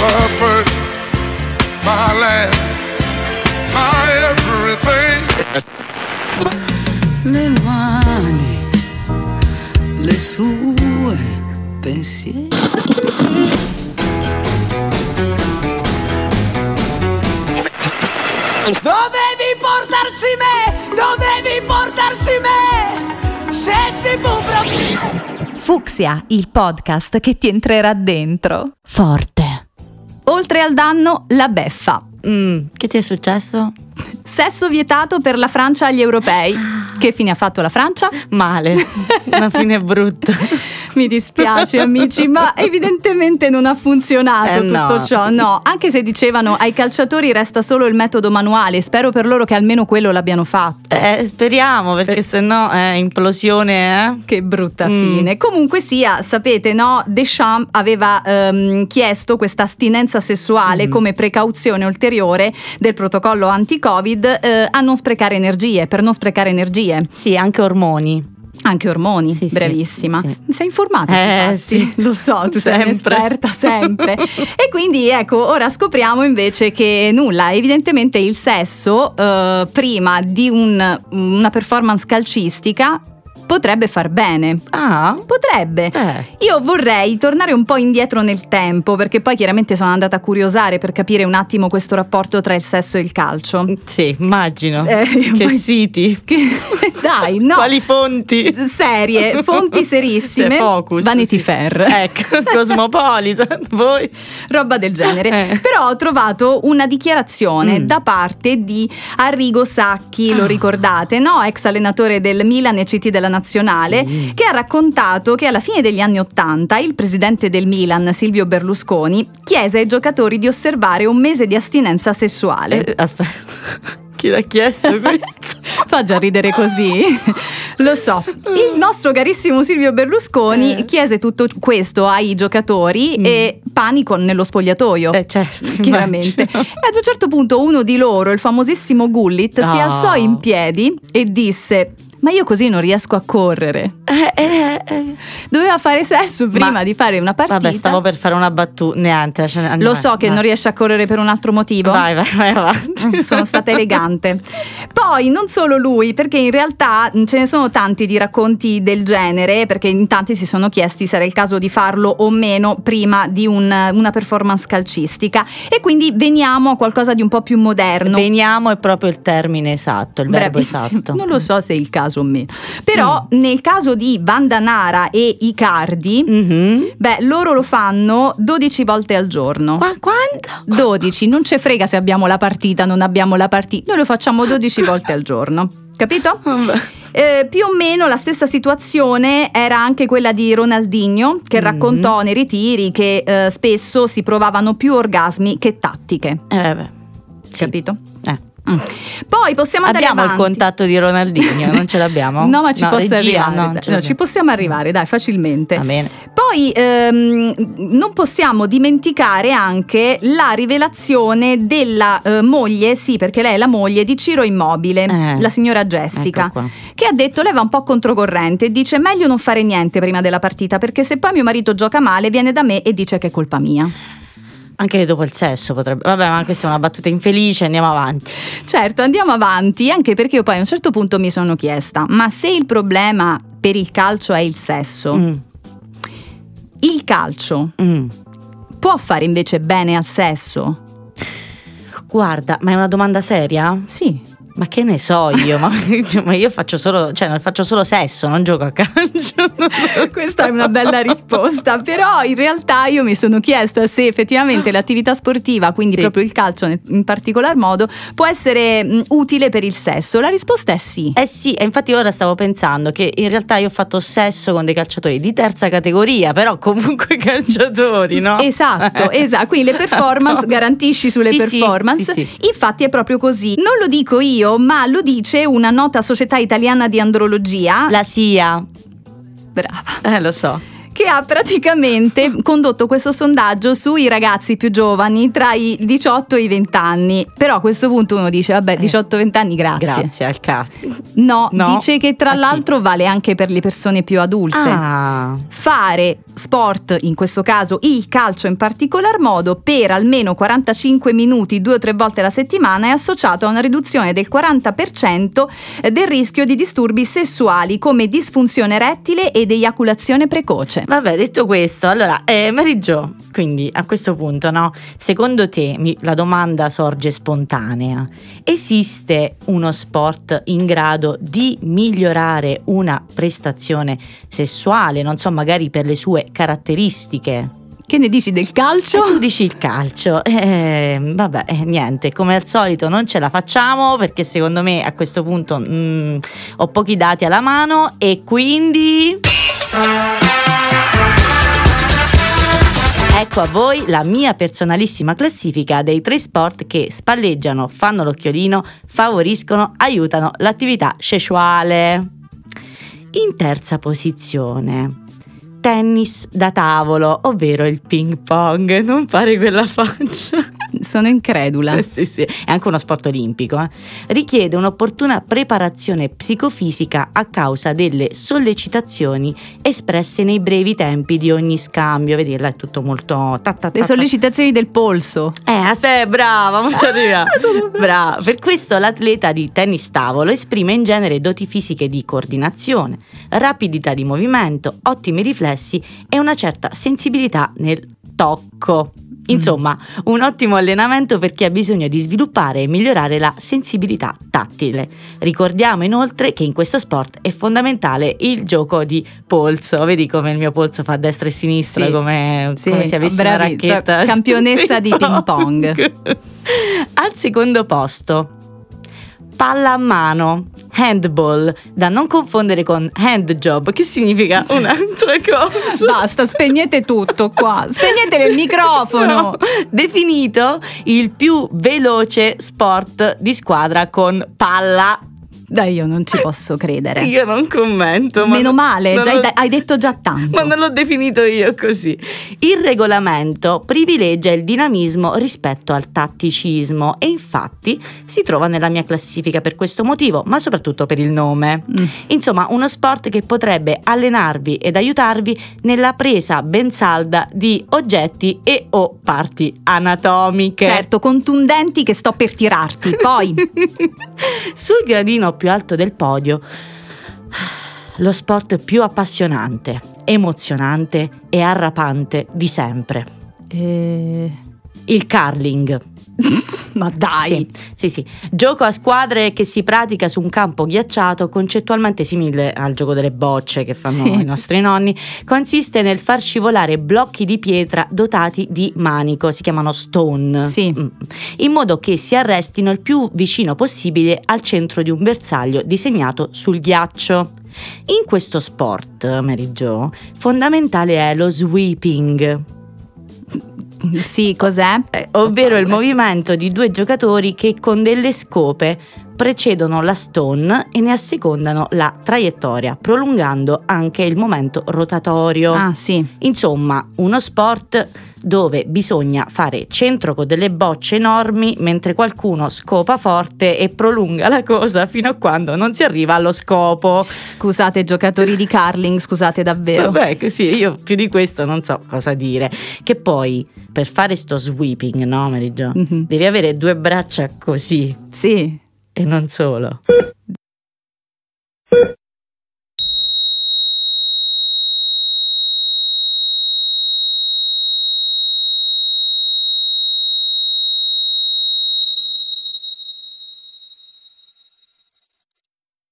my first, my last, my everything. le mani, le sue pensieri. Dovevi portarci me! Dovevi portarci me! Se si può proprio... Fuxia, il podcast che ti entrerà dentro. Forte. Oltre al danno, la beffa. Mm, che ti è successo? Sesso vietato per la Francia agli europei. Che fine ha fatto la Francia? Male, una fine brutta. Mi dispiace amici, ma evidentemente non ha funzionato Eh, tutto no. ciò. No, anche se dicevano ai calciatori resta solo il metodo manuale, spero per loro che almeno quello l'abbiano fatto. Eh, speriamo, perché sennò è implosione, eh? Che brutta Mm. fine. Comunque sia, sapete, no? Deschamps aveva ehm, chiesto questa astinenza sessuale Mm. come precauzione ulteriore del protocollo anti-Covid eh, a non sprecare energie, per non sprecare energie. Sì, anche ormoni. Anche ormoni, Sì, sì, bravissima. sì. Sei informata? Eh, sì. Lo so, tu sei Sempre. un'esperta sempre. e quindi ecco, ora scopriamo invece che nulla, evidentemente il sesso eh, prima di un- una performance calcistica potrebbe far bene. Ah? Potrebbe. Eh. Io vorrei tornare un po' indietro nel tempo, perché poi chiaramente sono andata a curiosare per capire un attimo questo rapporto tra il sesso e il calcio. Sì, immagino. Eh, che poi- siti? Che- Dai, no. Quali fonti? Serie, fonti serissime. Focus. Vanity sì. Fair. Ecco, Cosmopolitan, voi? roba del genere. Eh. Però ho trovato una dichiarazione Mm. da parte di Arrigo Sacchi, lo Ah. ricordate, no? Ex allenatore del Milan e CT della Nazionale, Sì. che ha raccontato che alla fine degli anni Ottanta il presidente del Milan, Silvio Berlusconi, chiese ai giocatori di osservare un mese di astinenza sessuale. Eh, aspetta, chi l'ha chiesto questo? Fa già ridere così. Lo so. Il nostro carissimo Silvio Berlusconi Eh. chiese tutto questo ai giocatori Mm. e panico nello spogliatoio. Eh, certo, Chiaramente. immagino. E ad un certo punto uno di loro, il famosissimo Gullit, si No. alzò in piedi e disse: Ma io così non riesco a correre. Eh, eh, eh. Doveva fare sesso prima Ma- di fare una partita. Vabbè, stavo per fare una battuta. Neanche. andiamo Lo so avanti, che vai. non riesce a correre per un altro motivo. Vai, vai, vai avanti. Sono stata elegante. Poi non solo lui, perché in realtà mm, ce ne sono tanti di racconti del genere, perché in tanti si sono chiesti se era il caso di farlo o meno prima di un- una performance calcistica. E quindi veniamo a qualcosa di un po' più moderno. Veniamo è proprio il termine esatto, il verbo Bravissimo. esatto. Non lo so se è il caso o meno. Però nel caso di Vandanara e Icardi, Mhm. beh, loro lo fanno 12 volte al giorno. Qua- quanto? 12, non ci frega se abbiamo la partita, non abbiamo la partita, noi lo facciamo 12 volte al giorno. Capito? Eh, più o meno la stessa situazione era anche quella di Ronaldinho, che Mhm. raccontò nei ritiri che eh, spesso si provavano più orgasmi che tattiche. Eh, vabbè. Sì. Capito? Eh. Mm. Poi possiamo andare Abbiamo il avanti. contatto di Ronaldinho, non ce l'abbiamo? No, ma ci posso regia, arrivare. no, No, ci possiamo arrivare, dai, facilmente. Va bene. Poi ehm, non possiamo dimenticare anche la rivelazione della eh, moglie, sì, perché lei è la moglie di Ciro Immobile, Eh. la signora Jessica, Ecco che ha detto lei va un po' controcorrente e dice meglio non fare niente prima della partita perché se poi mio marito gioca male viene da me e dice che è colpa mia. Anche dopo il sesso potrebbe. Vabbè, ma questa è una battuta infelice, andiamo avanti. Certo, andiamo avanti, anche perché io poi a un certo punto mi sono chiesta, ma se il problema per il calcio è il sesso, Mm, il calcio mm. può fare invece bene al sesso? Guarda, ma è una domanda seria? Sì. Ma che ne so io? ma, ma io faccio solo, cioè, non faccio solo sesso, non gioco a calcio. Questa è una bella risposta, però in realtà io mi sono chiesta se effettivamente l'attività sportiva, quindi Sì. proprio il calcio in particolar modo, può essere utile per il sesso. La risposta è sì. Eh sì, e infatti ora stavo pensando che in realtà io ho fatto sesso con dei calciatori di terza categoria, però comunque calciatori, no? Esatto, esatto. Quindi le performance, No. garantisci sulle Sì, performance. sì. Infatti è proprio così. Non lo dico io, ma lo dice una nota società italiana di andrologia. La SIA. Brava. Eh, lo so. Che ha praticamente condotto questo sondaggio sui ragazzi più giovani tra i 18 e i 20 anni. Però a questo punto uno dice, vabbè, 18-20 anni, grazie. Grazie al cazzo. No, No? dice che tra l'altro vale anche per le persone più adulte. Ah, Fare sport, in questo caso il calcio in particolar modo, per almeno 45 minuti due o tre volte alla settimana è associato a una riduzione del 40% del rischio di disturbi sessuali come disfunzione erettile ed eiaculazione precoce. Vabbè, detto questo, allora, eh, Mary Jo, quindi a questo punto, no? Secondo te, mi- la domanda sorge spontanea, esiste uno sport in grado di migliorare una prestazione sessuale, non so, magari per le sue caratteristiche? Che ne dici del E calcio? tu dici il calcio, eh, vabbè, niente, come al solito non ce la facciamo perché secondo me a questo punto mm, ho pochi dati alla mano e quindi... Ecco a voi la mia personalissima classifica dei tre sport che spalleggiano, fanno l'occhiolino, favoriscono, aiutano l'attività sessuale. In terza posizione, tennis da tavolo, ovvero il ping pong. Non fare quella faccia. Sono incredula. Sì, sì, è anche uno sport olimpico. eh. Richiede un'opportuna preparazione psicofisica a causa delle sollecitazioni espresse nei brevi tempi di ogni scambio. Vedi, là è tutto molto... ta, ta, ta, Le ta. sollecitazioni del polso. Eh, aspetta, brava, ci arriva. Brava. Per questo l'atleta di tennis tavolo esprime in genere doti fisiche di coordinazione, rapidità di movimento, ottimi riflessi e una certa sensibilità nel tocco. Insomma, un ottimo allenamento per chi ha bisogno di sviluppare e migliorare la sensibilità tattile. Ricordiamo inoltre che in questo sport è fondamentale il gioco di polso. Vedi come il mio polso fa a destra e sinistra, Sì. come, Sì, come se avessi bravi, una racchetta. campionessa di ping pong. Al secondo posto, palla a mano, handball, da non confondere con hand job, che significa un'altra cosa. Basta, spegnete tutto qua. Spegnete il microfono. No, definito il più veloce sport di squadra con palla. Dai, io non ci posso credere. Io non commento. ma Meno non- male, già lo- hai, hai detto già tanto. Ma non l'ho definito io così. Il regolamento privilegia il dinamismo rispetto al tatticismo e infatti si trova nella mia classifica per questo motivo, ma soprattutto per il nome. Mm. Insomma, uno sport che potrebbe allenarvi ed aiutarvi nella presa ben salda di oggetti e o parti anatomiche. Certo, contundenti che sto per tirarti. Poi, Sul gradino più alto del podio, lo sport più appassionante, emozionante e arrapante di sempre. eh, Il curling. ma dai. Sì, sì, sì. Gioco a squadre che si pratica su un campo ghiacciato, concettualmente simile al gioco delle bocce che fanno Sì. i nostri nonni. Consiste nel far scivolare blocchi di pietra dotati di manico, si chiamano stone. Sì. Mm. In modo che si arrestino il più vicino possibile al centro di un bersaglio disegnato sul ghiaccio. In questo sport, Mary Jo, fondamentale è lo sweeping, Sì, cos'è? eh, ovvero il movimento di due giocatori che con delle scope precedono la stone e ne assecondano la traiettoria, prolungando anche il momento rotatorio. Ah, sì. Insomma, uno sport dove bisogna fare centro con delle bocce enormi mentre qualcuno scopa forte e prolunga la cosa fino a quando non si arriva allo scopo. Scusate, giocatori di curling, scusate davvero. Vabbè, così io più di questo non so cosa dire. Che poi per fare sto sweeping, no, Mary Jo? Mhm. Devi avere due braccia così Sì e non solo.